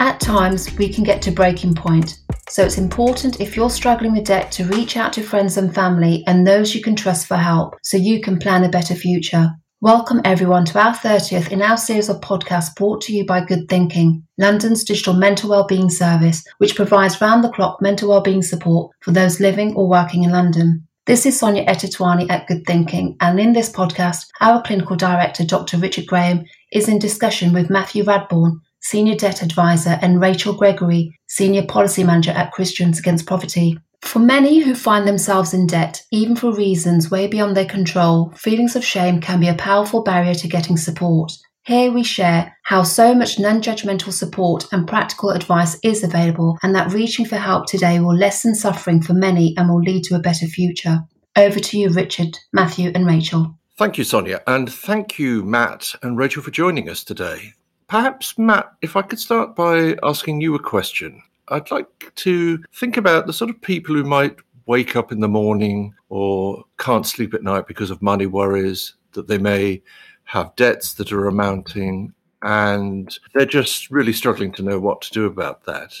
At times, we can get to breaking point, so it's important if you're struggling with debt to reach out to friends and family and those you can trust for help so you can plan a better future. Welcome everyone to our 30th in our series of podcasts brought to you by Good Thinking, London's digital mental wellbeing service, which provides round the clock mental wellbeing support for those living or working in London. This is Sonia Etetwani at Good Thinking, and in this podcast, our clinical director, Dr. Richard Graham, is in discussion with Matthew Radbourne, Senior Debt Advisor, and Rachel Gregory, Senior Policy Manager at Christians Against Poverty. For many who find themselves in debt, even for reasons way beyond their control, feelings of shame can be a powerful barrier to getting support. Here we share how so much non judgmental support and practical advice is available, and that reaching for help today will lessen suffering for many and will lead to a better future. Over to you, Richard, Matthew, and Rachel. Thank you, Sonia, and thank you, Matt and Rachel, for joining us today. Perhaps, Matt, if I could start by asking you a question. I'd like to think about the sort of people who might wake up in the morning or can't sleep at night because of money worries, that they may have debts that are amounting, and they're just really struggling to know what to do about that.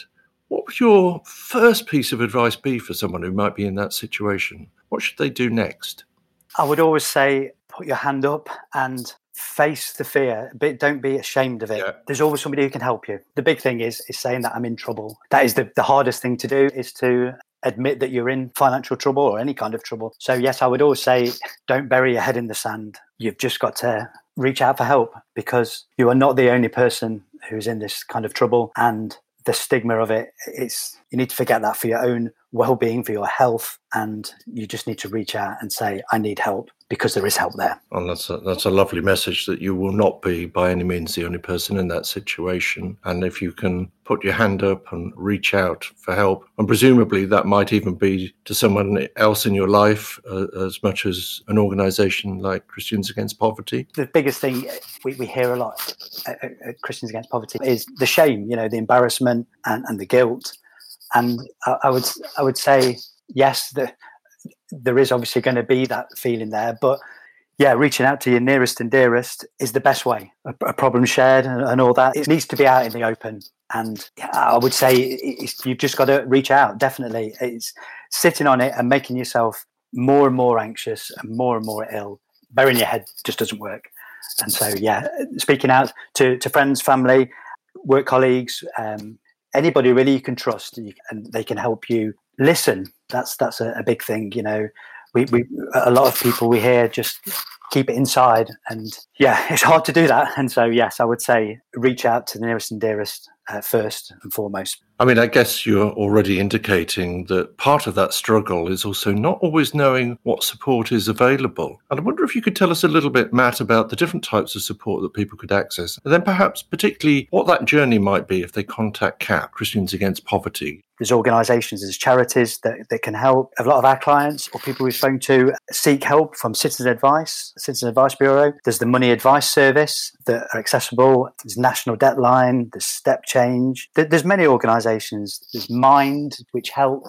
What would your first piece of advice be for someone who might be in that situation? What should they do next? I would always say put your hand up and face the fear but don't be ashamed of it. Yeah. there's always somebody who can help you. The big thing is is saying that i'm in trouble. That is the, the hardest thing to do is to admit that you're in financial trouble or any kind of trouble. So yes i would always say don't bury your head in the sand. You've just got to reach out for help because you are not the only person who's in this kind of trouble and the stigma of it it's you need to forget that for your own well-being for your health and you just need to reach out and say i need help because there is help there. And that's a, that's a lovely message that you will not be by any means the only person in that situation. And if you can put your hand up and reach out for help and presumably that might even be to someone else in your life uh, as much as an organization like christians against poverty. The biggest thing we, we hear a lot at, at christians against poverty is the shame you know the embarrassment and, and the guilt. And I, I would I would say yes, the, there is obviously going to be that feeling there, but yeah, reaching out to your nearest and dearest is the best way. A, a problem shared and, and, all that. It needs to be out in the open. And I would say you've just got to reach out. Definitely, it's sitting on it and making yourself more and more anxious and more and more ill. Burying your head just doesn't work. And so, yeah, speaking out to, to friends, family, work colleagues, um, anybody really you can trust and they can help you listen that's that's a, a, big thing you know we, we a lot of people we hear just keep it inside and yeah it's hard to do that and so yes i would say reach out to the nearest and dearest uh, first and foremost I mean, I guess you're already indicating that part of that struggle is also not always knowing what support is available. And I wonder if you could tell us a little bit, Matt, about the different types of support that people could access, and then perhaps particularly what that journey might be if they contact CAP, Christians Against Poverty. There's organisations, there's charities that, that can help. A lot of our clients or people we've spoken to seek help from Citizen Advice, Citizen Advice Bureau. There's the Money Advice Service that are accessible. There's National Debt Line, there's Step Change. There's many organisations. There's Mind, which help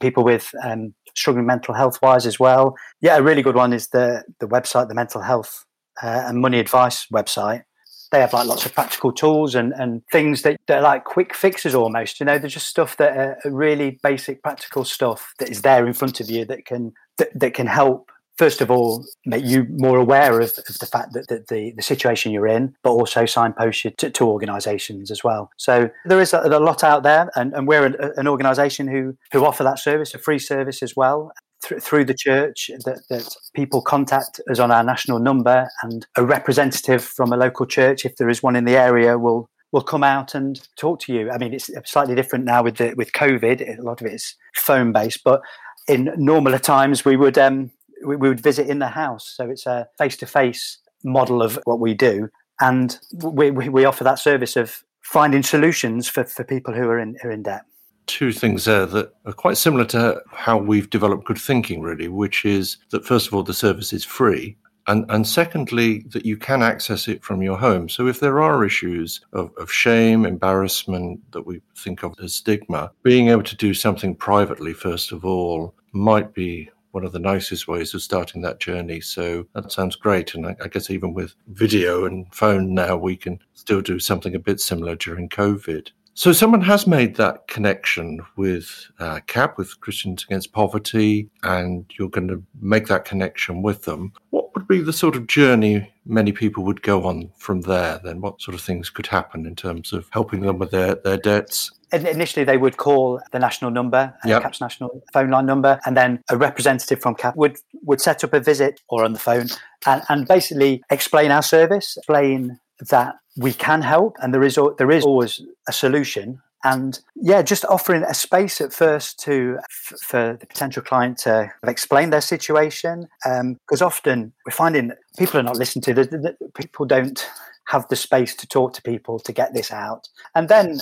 people with um, struggling mental health wise as well. Yeah, a really good one is the the website, the Mental Health uh, and Money Advice website. They have like lots of practical tools and, and things that, are like quick fixes almost. You know, they're just stuff that are really basic practical stuff that is there in front of you that can that, that can help first of all make you more aware of, of the fact that, that, the, the situation you're in but also signpost you to, to organizations as well so there is a, a lot out there and, and we're an, an organization who who offer that service a free service as well through the church that, that people contact us on our national number and a representative from a local church if there is one in the area will will come out and talk to you i mean it's slightly different now with the with covid a lot of it is phone based but in normaler times we would um, we, we would visit in the house. So it's a face to face model of what we do. And we, we, we, offer that service of finding solutions for, for people who are in, who are in debt. Two things there that are quite similar to how we've developed good thinking, really, which is that first of all, the service is free. And, and secondly, that you can access it from your home. So if there are issues of, of shame, embarrassment that we think of as stigma, being able to do something privately, first of all, might be one of the nicest ways of starting that journey. So that sounds great. And I, I, guess even with video and phone now, we can still do something a bit similar during COVID. So someone has made that connection with uh, CAP, with Christians Against Poverty, and you're going to make that connection with them. What would be the sort of journey many people would go on from there? Then, what sort of things could happen in terms of helping them with their, their debts? Initially, they would call the national number, uh, yep. CAP's national phone line number, and then a representative from CAP would, would set up a visit or on the phone and, and basically explain our service, explain that we can help and there is there is always a solution. And yeah just offering a space at first to for the potential client to explain their situation because um, often we're finding people are not listened to the, the, people don't have the space to talk to people to get this out. And then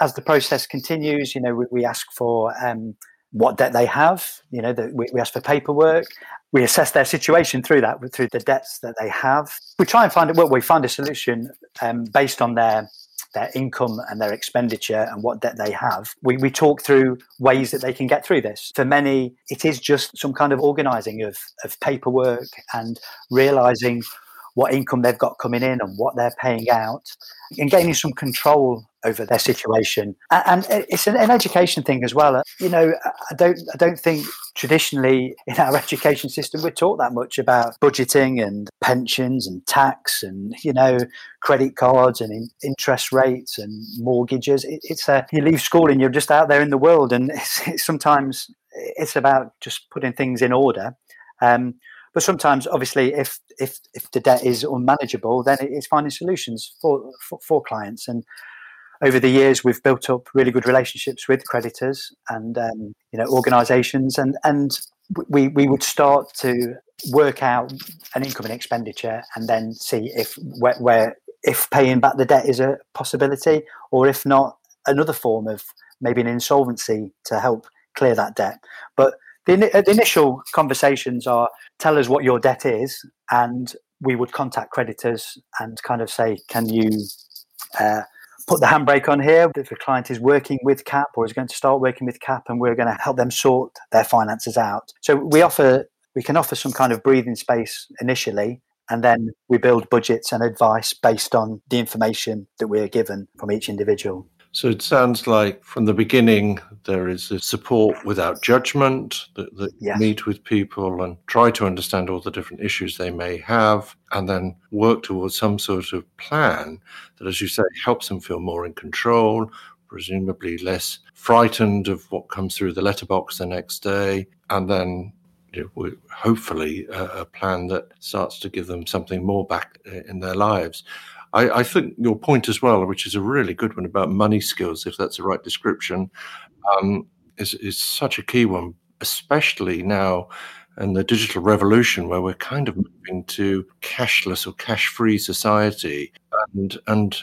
as the process continues you know we, we ask for um, what debt they have. You know, we, we ask for paperwork. We assess their situation through that, through the debts that they have. We try and find it. Well, we find a solution um, based on their their income and their expenditure and what debt they have. We, we talk through ways that they can get through this. For many, it is just some kind of organising of, of paperwork and realising what income they've got coming in and what they're paying out and gaining some control over their situation. And it's an, education thing as well. You know, I don't, I don't think traditionally in our education system we're taught that much about budgeting and pensions and tax and you know credit cards and interest rates and mortgages. it's a you leave school and you're just out there in the world, and it's, it's sometimes it's about just putting things in order. Um, but sometimes, obviously, if if if the debt is unmanageable, then it's finding solutions for, for, for clients. And over the years, we've built up really good relationships with creditors and um, you know organisations, and and we we would start to work out an income and expenditure, and then see if where, where if paying back the debt is a possibility, or if not, another form of maybe an insolvency to help clear that debt. But the, the initial conversations are tell us what your debt is, and we would contact creditors and kind of say, can you uh, put the handbrake on here? If the client is working with CAP or is going to start working with CAP, and we're going to help them sort their finances out. So we offer we can offer some kind of breathing space initially and then we build budgets and advice based on the information that we're given from each individual. So it sounds like from the beginning there is a support without judgment that, that yes. meet with people and try to understand all the different issues they may have and then work towards some sort of plan that, as you say, helps them feel more in control, presumably less frightened of what comes through the letterbox the next day, and then you know, hopefully a, a plan that starts to give them something more back eh, in their lives. I, I, think your point as well, which is a really good one about money skills, if that's the right description, um, is, is such a key one, especially now in the digital revolution where we're kind of moving to cashless or cash-free society. And and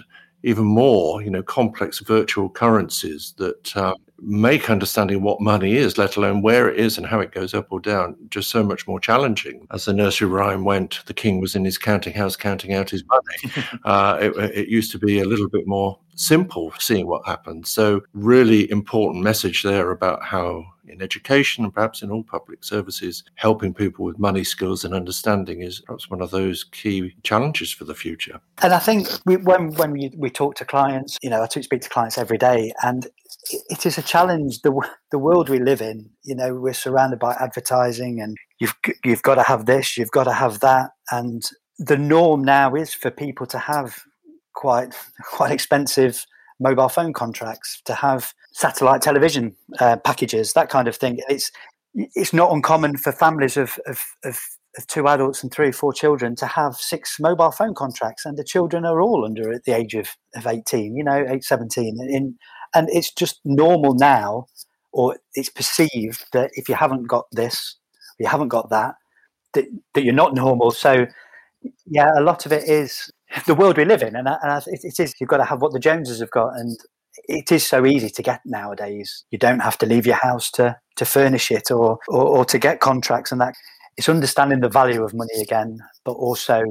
even more, you know, complex virtual currencies that uh, make understanding what money is, let alone where it is and how it goes up or down, just so much more challenging. As the nursery rhyme went, the king was in his counting house counting out his money. uh, it, it used to be a little bit more simple seeing what happened. So, really important message there about how in education and perhaps in all public services, helping people with money skills and understanding is perhaps one of those key challenges for the future. And I think we, when when we, we talk to clients, you know, I speak to clients every day, and it is a challenge. The the world we live in, you know, we're surrounded by advertising, and you've you've got to have this, you've got to have that, and the norm now is for people to have quite quite expensive mobile phone contracts, to have satellite television uh, packages, that kind of thing. It's it's not uncommon for families of, of, of, of two adults and three or four children to have six mobile phone contracts, and the children are all under at the age of, of 18, you know, 8, 17. In, and it's just normal now, or it's perceived that if you haven't got this, you haven't got that, that, that you're not normal. So, yeah, a lot of it is the world we live in, and, uh, and it, it is. You've got to have what the Joneses have got, and it is so easy to get nowadays. You don't have to leave your house to to furnish it or, or, or to get contracts, and that it's understanding the value of money again, but also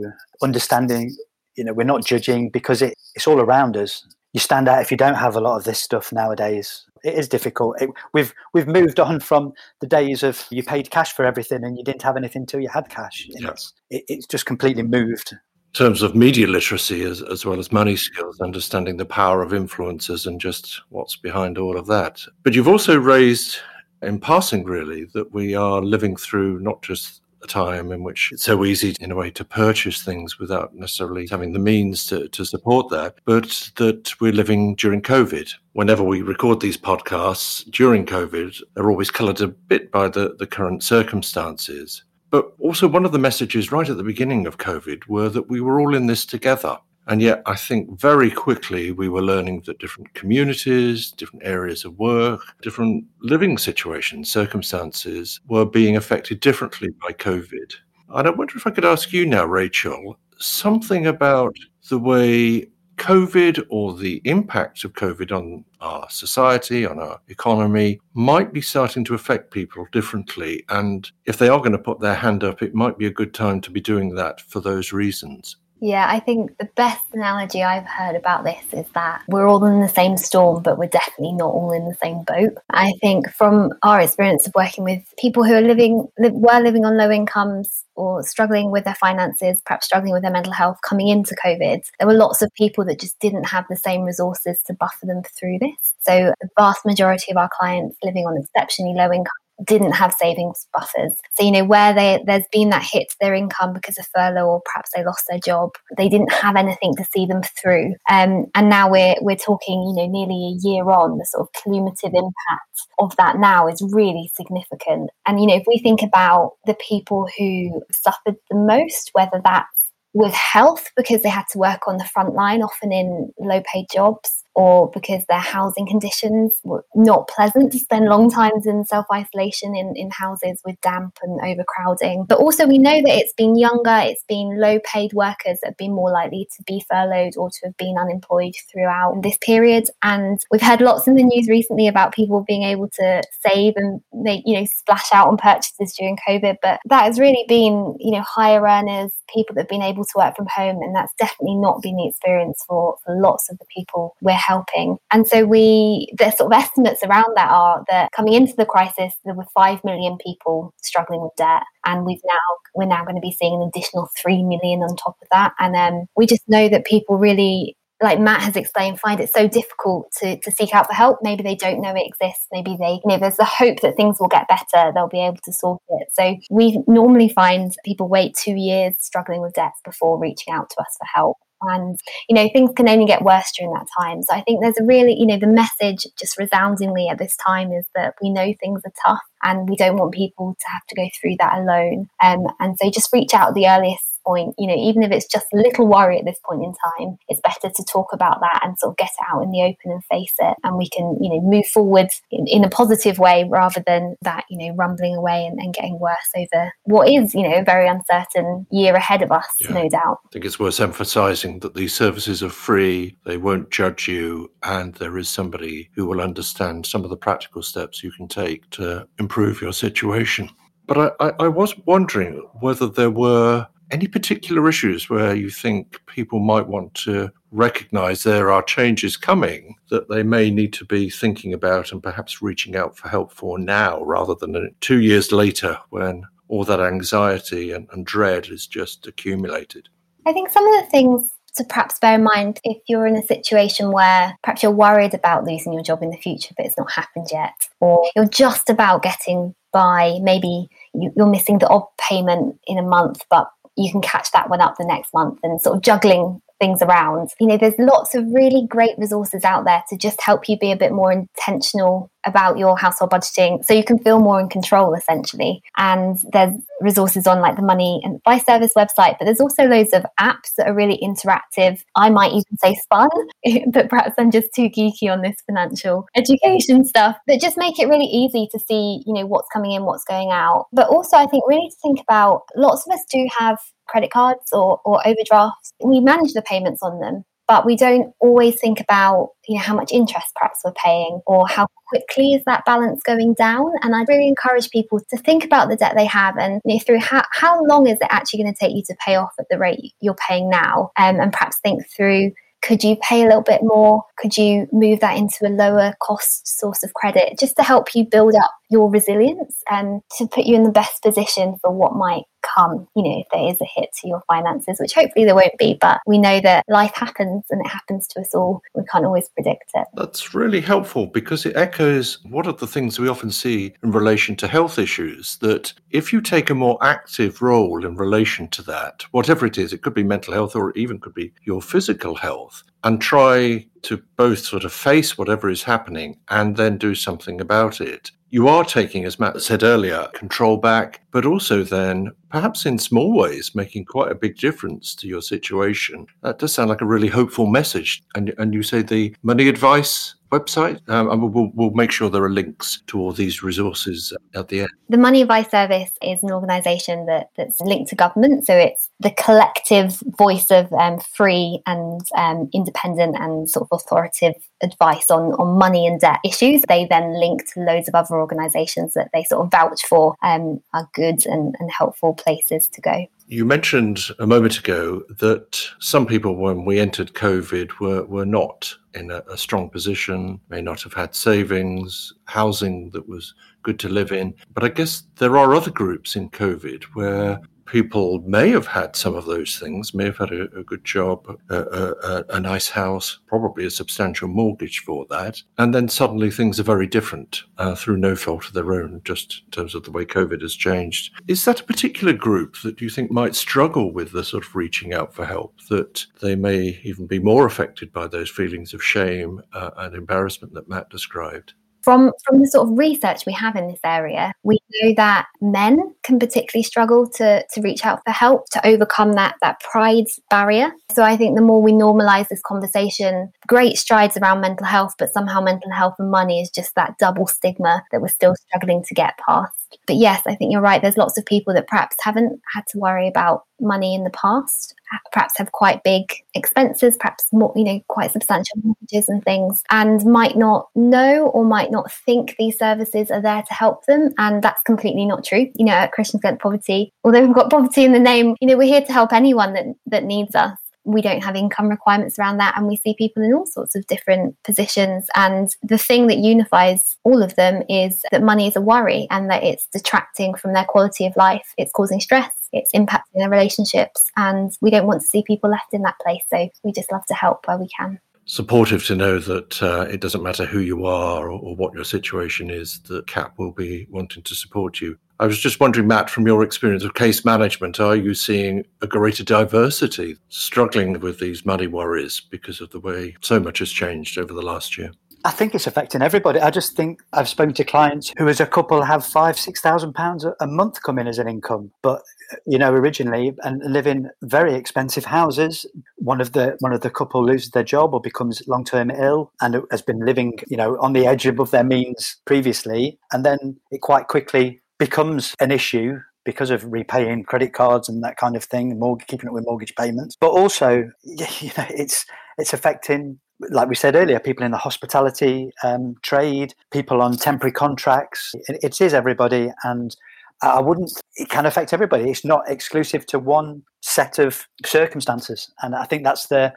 understanding. You know, we're not judging because it, it's all around us. You stand out if you don't have a lot of this stuff nowadays. It is difficult. It, we've we've moved on from the days of you paid cash for everything and you didn't have anything until you had cash. It's, it, it's just completely moved terms of media literacy as, as well as money skills, understanding the power of influencers and just what's behind all of that. But you've also raised, in passing, really, that we are living through not just a time in which it's so easy, in a way, to purchase things without necessarily having the means to, to support that, but that we're living during COVID. Whenever we record these podcasts during COVID, they're always coloured a bit by the, the current circumstances. But also, one of the messages right at the beginning of COVID were that we were all in this together. And yet, I think very quickly we were learning that different communities, different areas of work, different living situations, circumstances were being affected differently by COVID. And I wonder if I could ask you now, Rachel, something about the way COVID or the impact of COVID on our society, on our economy, might be starting to affect people differently. And if they are going to put their hand up, it might be a good time to be doing that for those reasons. Yeah, I think the best analogy I've heard about this is that we're all in the same storm, but we're definitely not all in the same boat. I think from our experience of working with people who are living, were living on low incomes or struggling with their finances, perhaps struggling with their mental health coming into COVID, there were lots of people that just didn't have the same resources to buffer them through this. So the vast majority of our clients living on exceptionally low income didn't have savings buffers. So, you know, where they, there's been that hit to their income because of furlough or perhaps they lost their job, they didn't have anything to see them through. Um, and now we're, we're talking, you know, nearly a year on, the sort of cumulative impact of that now is really significant. And, you know, if we think about the people who suffered the most, whether that's with health because they had to work on the front line, often in low paid jobs, or because their housing conditions were not pleasant to spend long times in self isolation in, in houses with damp and overcrowding. But also, we know that it's been younger, it's been low paid workers that have been more likely to be furloughed or to have been unemployed throughout this period. And we've heard lots in the news recently about people being able to save and make, you know, splash out on purchases during COVID. But that has really been, you know, higher earners, people that have been able to work from home. And that's definitely not been the experience for, for lots of the people we're helping. And so we, the sort of estimates around that are that coming into the crisis, there were 5 million people struggling with debt. And we've now, we're now going to be seeing an additional 3 million on top of that. And um, we just know that people really like Matt has explained, find it so difficult to, to seek out for help. Maybe they don't know it exists. Maybe they, you know, there's the hope that things will get better. They'll be able to sort it. So we normally find people wait two years struggling with debts before reaching out to us for help and you know things can only get worse during that time. So i think there's a really you know the message just resoundingly at this time is that we know things are tough and we don't want people to have to go through that alone. Um, and so just reach out the earliest point, you know, even if it's just a little worry at this point in time, it's better to talk about that and sort of get it out in the open and face it. And we can, you know, move forward in, in a positive way rather than that, you know, rumbling away and, and, getting worse over what is, you know, a very uncertain year ahead of us, yeah. no doubt. I think it's worth emphasizing that these services are free, they won't judge you, and there is somebody who will understand some of the practical steps you can take to improve your situation. But I, I, I was wondering whether there were any particular issues where you think people might want to recognize there are changes coming that they may need to be thinking about and perhaps reaching out for help for now rather than two years later when all that anxiety and, and dread is just accumulated? I think some of the things to perhaps bear in mind if you're in a situation where perhaps you're worried about losing your job in the future, but it's not happened yet, or you're just about getting by, maybe you're missing the odd payment in a month, but you can catch that one up the next month and sort of juggling things around. You know, there's lots of really great resources out there to just help you be a bit more intentional about your household budgeting so you can feel more in control essentially. And there's resources on like the Money and Advice Service website, but there's also loads of apps that are really interactive. I might even say fun, but perhaps I'm just too geeky on this financial education stuff that just make it really easy to see, you know, what's coming in, what's going out. But also I think really to think about lots of us do have credit cards or, or overdrafts. We manage the payments on them, but we don't always think about you know how much interest perhaps we're paying or how quickly is that balance going down and i really encourage people to think about the debt they have and you know, through how, how long is it actually going to take you to pay off at the rate you're paying now um, and perhaps think through could you pay a little bit more? Could you move that into a lower cost source of credit just to help you build up your resilience and to put you in the best position for what might come, you know, if there is a hit to your finances, which hopefully there won't be, but we know that life happens and it happens to us all. We can't always predict it. That's really helpful because it echoes one of the things we often see in relation to health issues that if you take a more active role in relation to that, whatever it is, it could be mental health or even could be your physical health, and try to both sort of face whatever is happening and then do something about it. You are taking, as Matt said earlier, control back, but also then, perhaps in small ways, making quite a big difference to your situation. That does sound like a really hopeful message. And, and you say the money advice website? Um, we'll, we'll make sure there are links to all these resources at the end. The Money Advice Service is an organisation that, that's linked to government. So it's the collective voice of um, free and um, independent and sort of authoritative advice on, on money and debt issues. They then link to loads of other organisations that they sort of vouch for um, are good and, and helpful places to go. You mentioned a moment ago that some people, when we entered COVID, were, were not in a, a, strong position, may not have had savings, housing that was good to live in. But I guess there are other groups in COVID where people may have had some of those things, may have had a, a good job, a, a, a, nice house, probably a substantial mortgage for that. And then suddenly things are very different uh, through no fault of their own, just in terms of the way COVID has changed. Is that a particular group that you think might struggle with the sort of reaching out for help, that they may even be more affected by those feelings of shame uh, and embarrassment that Matt described? From, from the sort of research we have in this area, we know that men can particularly struggle to, to reach out for help to overcome that, that pride barrier. So I think the more we normalize this conversation, great strides around mental health, but somehow mental health and money is just that double stigma that we're still struggling to get past. But yes, I think you're right. There's lots of people that perhaps haven't had to worry about money in the past, uh, perhaps have quite big expenses, perhaps more, you know, quite substantial mortgages and things, and might not know or might not think these services are there to help them. And that's completely not true. You know, at Christians Against Poverty, although we've got poverty in the name, you know, we're here to help anyone that, that needs us we don't have income requirements around that and we see people in all sorts of different positions. And the thing that unifies all of them is that money is a worry and that it's detracting from their quality of life. It's causing stress it's impacting their relationships and we don't want to see people left in that place. So we just love to help where we can. Supportive to know that uh, it doesn't matter who you are or, or, what your situation is, that CAP will be wanting to support you. I was just wondering, Matt, from your experience of case management, are you seeing a greater diversity struggling with these money worries because of the way so much has changed over the last year? I think it's affecting everybody. I just think I've spoken to clients who, as a couple, have five, six thousand pounds a month come in as an income, but you know, originally and live in very expensive houses. One of the one of the couple loses their job or becomes long term ill and has been living, you know, on the edge above their means previously, and then it quite quickly becomes an issue because of repaying credit cards and that kind of thing, mortgage, keeping up with mortgage payments. But also, you know, it's it's affecting, like we said earlier, people in the hospitality um, trade, people on temporary contracts. It, it is everybody, and I wouldn't. It can affect everybody. It's not exclusive to one set of circumstances, and I think that's the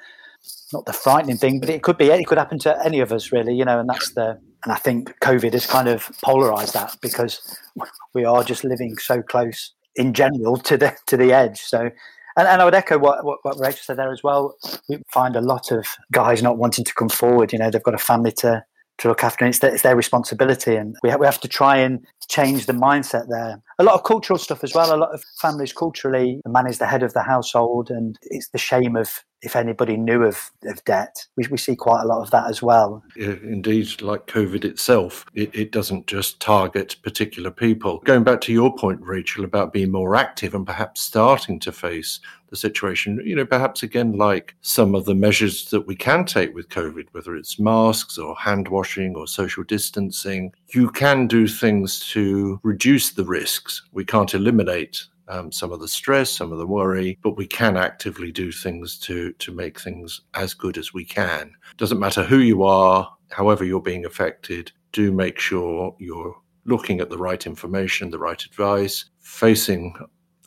not the frightening thing, but it could be. It could happen to any of us, really. You know, and that's the and I think COVID has kind of polarized that because we are just living so close in general to the to the edge. So, and, and I would echo what, what, what Rachel said there as well. We find a lot of guys not wanting to come forward. You know, they've got a family to to look after, and it's their, it's their responsibility, and we we have to try and change the mindset there. A lot of cultural stuff as well. A lot of families culturally, the man is the head of the household, and it's the shame of if anybody knew of, of debt. We, we see quite a lot of that as well. Indeed, like COVID itself, it, it doesn't just target particular people. Going back to your point, Rachel, about being more active and perhaps starting to face the situation, you know, perhaps again, like some of the measures that we can take with COVID, whether it's masks or hand washing or social distancing, you can do things to reduce the risks. We can't eliminate um, some of the stress, some of the worry, but we can actively do things to to make things as good as we can. Doesn't matter who you are, however you're being affected. Do make sure you're looking at the right information, the right advice, facing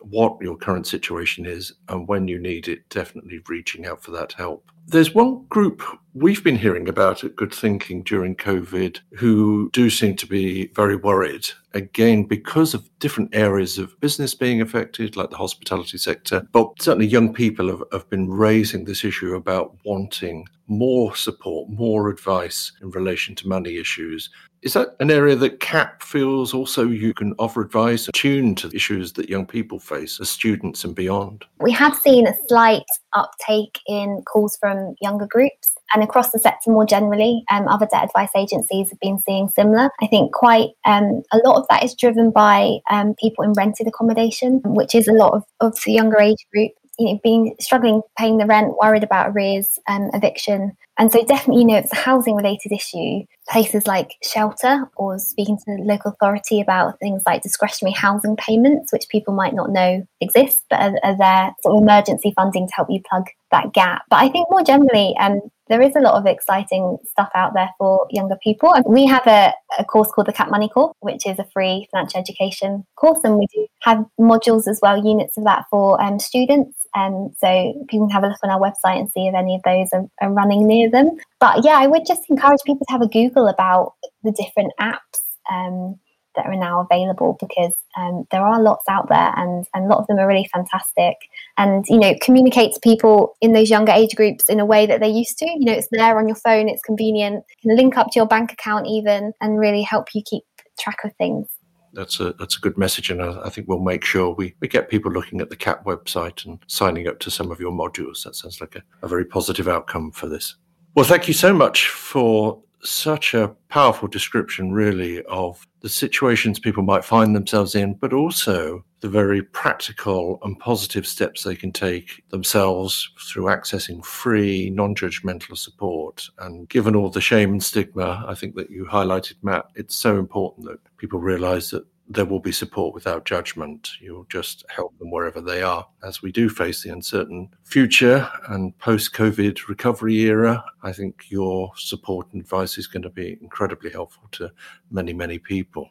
what your current situation is and when you need it, definitely reaching out for that help. There's one group we've been hearing about at Good Thinking during COVID who do seem to be very worried, again, because of different areas of business being affected, like the hospitality sector. But certainly, young people have, have been raising this issue about wanting more support, more advice in relation to money issues. Is that an area that CAP feels also you can offer advice tuned to issues that young people face as students and beyond? We have seen a slight uptake in calls from younger groups and across the sector more generally, um, other debt advice agencies have been seeing similar. I think quite um, a lot of that is driven by um, people in rented accommodation, which is a lot of, of the younger age group you know, being struggling paying the rent, worried about arrears, um, eviction. And so definitely, you know, it's a housing related issue. Places like shelter or speaking to the local authority about things like discretionary housing payments, which people might not know exist, but are, are there sort of emergency funding to help you plug that gap. But I think more generally, um, there is a lot of exciting stuff out there for younger people. We have a, a course called the Cap Money Course, which is a free financial education course, and we do have modules as well, units of that for um, students. Um, so people can have a look on our website and see if any of those are, are running near them. But yeah, I would just encourage people to have a Google about the different apps. Um, that are now available because um, there are lots out there and, and a lot of them are really fantastic and you know communicate to people in those younger age groups in a way that they used to you know it's there on your phone it's convenient you can link up to your bank account even and really help you keep track of things that's a that's a good message, and I, I, think we'll make sure we, we get people looking at the CAP website and signing up to some of your modules. That sounds like a, a very positive outcome for this. Well, thank you so much for such a powerful description, really, of the situations people might find themselves in, but also the very practical and positive steps they can take themselves through accessing free, non judgmental support. And given all the shame and stigma, I think that you highlighted, Matt, it's so important that people realize that there will be support without judgment. You'll just help them wherever they are. As we do face the uncertain future and post COVID recovery era, I think your support and advice is going to be incredibly helpful to many, many people.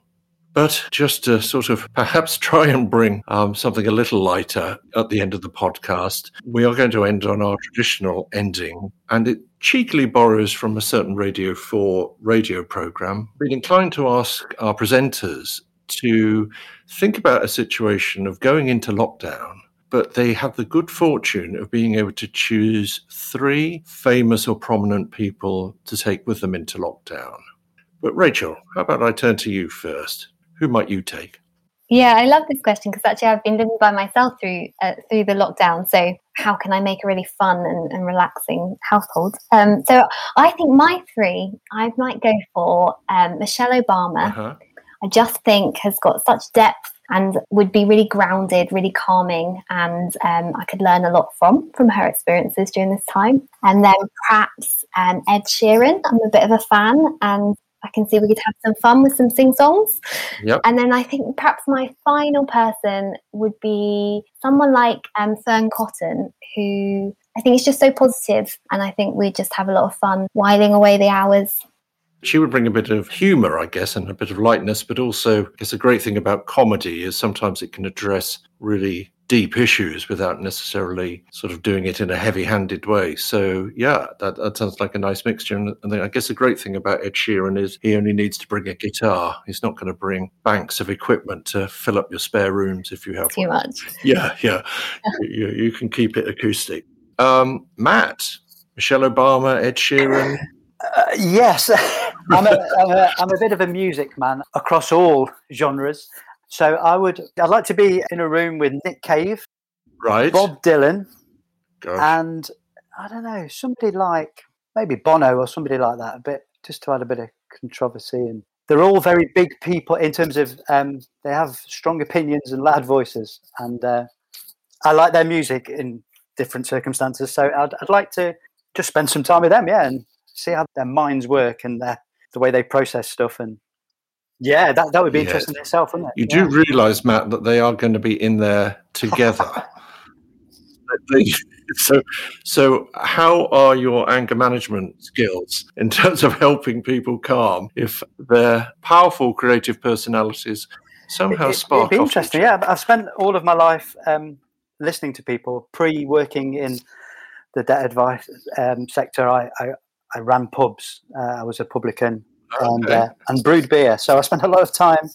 But just to sort of perhaps try and bring um, something a little lighter at the end of the podcast, we are going to end on our traditional ending, and it cheekily borrows from a certain Radio 4 radio program. Been inclined to ask our presenters to think about a situation of going into lockdown, but they have the good fortune of being able to choose three famous or prominent people to take with them into lockdown. But Rachel, how about I turn to you first? Who might you take? Yeah, I love this question because actually I've been living by myself through uh, through the lockdown. So how can I make a really fun and, and relaxing household? Um, so I think my three, I might go for um, Michelle Obama. Uh-huh. I just think has got such depth and would be really grounded, really calming, and um, I could learn a lot from from her experiences during this time. And then perhaps um, Ed Sheeran, I'm a bit of a fan, and I can see we could have some fun with some sing songs. Yep. And then I think perhaps my final person would be someone like um, Fearne Cotton, who I think is just so positive, and I think we just have a lot of fun whiling away the hours she would bring a bit of humor, I guess, and a bit of lightness, but also, I guess, the great thing about comedy is sometimes it can address really deep issues without necessarily sort of doing it in a heavy handed way. So, yeah, that, that sounds like a nice mixture. And, and I guess the great thing about Ed Sheeran is he only needs to bring a guitar. He's not going to bring banks of equipment to fill up your spare rooms if you have too one. much. Yeah, yeah. you, you, can keep it acoustic. Um, Matt, Michelle Obama, Ed Sheeran. Uh, yes, I'm, a, I'm, a, I'm a bit of a music man across all genres. So I would, I'd like to be in a room with Nick Cave, right, Bob Dylan, Gosh. and I don't know, somebody like maybe Bono or somebody like that. A bit just to add a bit of controversy. And they're all very big people in terms of um, they have strong opinions and loud voices, and uh, I like their music in different circumstances. So I'd, I'd like to just spend some time with them, yeah, and see how their minds work and their, the way they process stuff. And yeah, that, that would be interesting in itself, wouldn't it? You yeah. do realize, Matt, that they are going to be in there together. so, so how are your anger management skills in terms of helping people calm if their powerful creative personalities somehow it, spark. It'd be interesting. Yeah, I've spent all of my life um, listening to people pre-working in the debt advice um, sector. I, I, I ran pubs. Uh, I was a publican okay. and uh, and brewed beer. So I spent a lot of time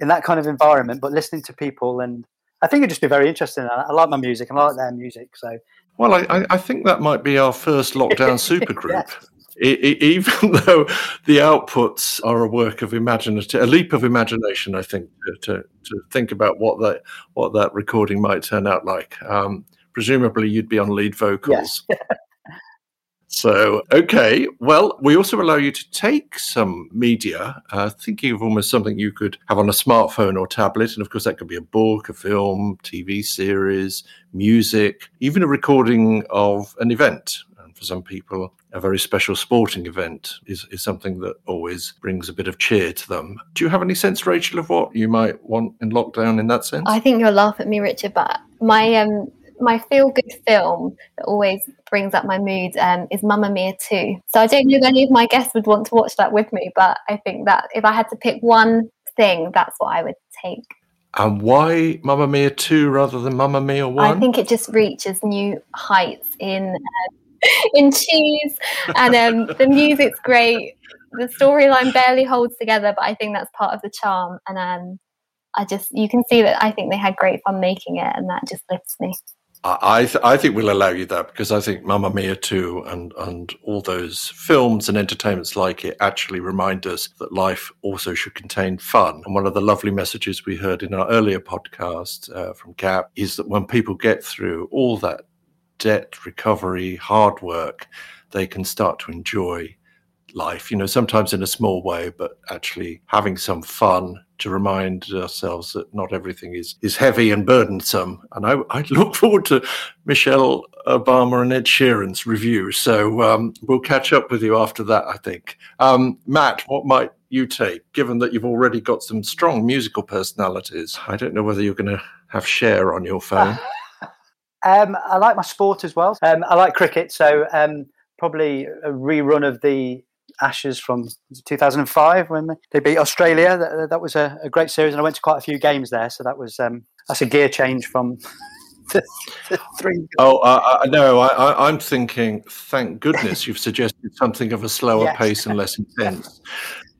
in that kind of environment, but listening to people and I think it'd just be very interesting. I, I like my music and I like their music. So well, I, I think that might be our first lockdown supergroup. yeah. even though the outputs are a work of imagination, a leap of imagination, I think, to, to, to, think about what that what that recording might turn out like. Um, presumably, you'd be on lead vocals. Yes. So, okay. Well, we also allow you to take some media, uh, thinking of almost something you could have on a smartphone or tablet. And of course, that could be a book, a film, TV series, music, even a recording of an event. And for some people, a very special sporting event is, is something that always brings a bit of cheer to them. Do you have any sense, Rachel, of what you might want in lockdown in that sense? I think you'll laugh at me, Richard, but my um, my feel good film that always brings up my mood um, is Mamma Mia 2. So I don't know if any of my guests would want to watch that with me, but I think that if I had to pick one thing, that's what I would take. And why Mamma Mia 2 rather than Mamma Mia 1? I think it just reaches new heights in uh, in cheese and um, the music's great. The storyline barely holds together, but I think that's part of the charm. And um, I just, you can see that I think they had great fun making it, and that just lifts me. I th- I think we'll allow you that because I think Mamma Mia 2 and and all those films and entertainments like it actually remind us that life also should contain fun. And one of the lovely messages we heard in our earlier podcast uh, from Cap is that when people get through all that debt recovery, hard work, they can start to enjoy life, you know, sometimes in a small way, but actually having some fun to remind ourselves that not everything is, is heavy and burdensome. And I, I look forward to Michelle Obama and Ed Sheeran's review. So um, we'll catch up with you after that, I think. Um, Matt, what might you take, given that you've already got some strong musical personalities? I don't know whether you're going to have share on your phone. Um, I like my sport as well. Um, I like cricket, so um, probably a rerun of the Ashes from 2005 when they beat Australia. That, that was a, a, great series, and I went to quite a few games there. So that was um, that's a gear change from the, the three. Oh uh, no, I, am thinking. Thank goodness you've suggested something of a slower yes. pace and less intense.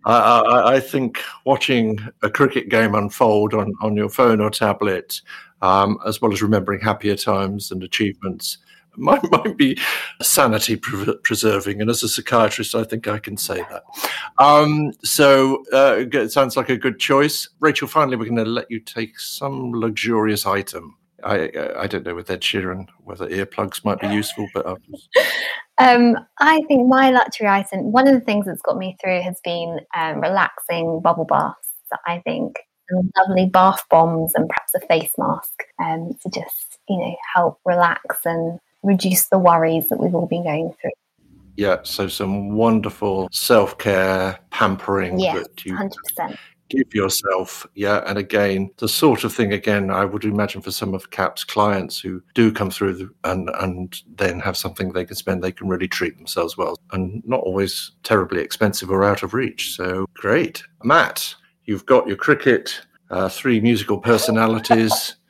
I, I, I, think watching a cricket game unfold on, on your phone or tablet, um, as well as remembering happier times and achievements, might, might be sanity pre- preserving. And as a psychiatrist, I think I can say that. Um, so uh, it sounds like a good choice. Rachel, finally, we're going to let you take some luxurious item. I, I don't know with Ed Sheeran whether earplugs might be useful, but um, I think my luxury item, one of the things that's got me through has been um, relaxing bubble baths. I think lovely bath bombs and perhaps a face mask um, to just you know help relax and reduce the worries that we've all been going through. Yeah, so some wonderful self care, pampering yes, that you 100%. give yourself. Yeah, and again, the sort of thing, again, I would imagine for some of CAP's clients who do come through the, and, and then have something they can spend, they can really treat themselves well and not always terribly expensive or out of reach. So great. Matt, you've got your cricket, uh, three musical personalities.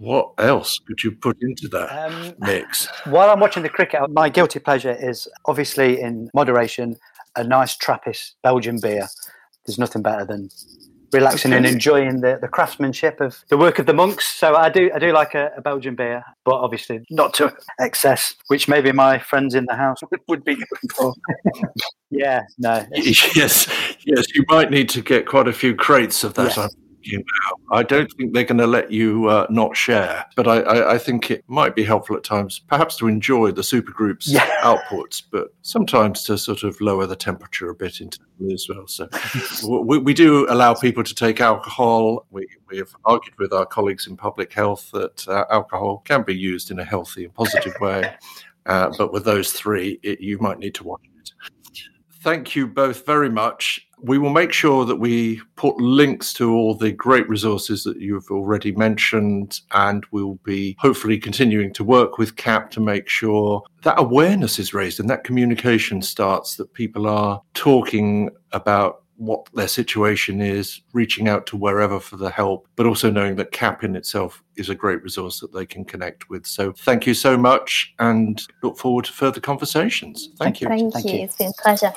What else could you put into that um, mix? While I'm watching the cricket, my guilty pleasure is obviously in moderation a nice Trappist Belgian beer. There's nothing better than relaxing and enjoying the, the craftsmanship of the work of the monks. So I do I do like a, a, Belgian beer, but obviously not to excess, which maybe my friends in the house would be going for. yeah, no. Yes, yes, you might need to get quite a few crates of that. Yes you now. I don't think they're going to let you uh, not share, but I, I, I, think it might be helpful at times, perhaps to enjoy the supergroup's yeah. outputs, but sometimes to sort of lower the temperature a bit internally as well. So we, we, do allow people to take alcohol. We, we have argued with our colleagues in public health that uh, alcohol can be used in a healthy and positive way. Uh, but with those three, it, you might need to watch it. Thank you both very much. We will make sure that we put links to all the great resources that you've already mentioned, and we'll be hopefully continuing to work with CAP to make sure that awareness is raised and that communication starts, that people are talking about what their situation is, reaching out to wherever for the help, but also knowing that CAP in itself is a great resource that they can connect with. So thank you so much and look forward to further conversations. Thank you. Thank, Thank you. you. It's been a pleasure.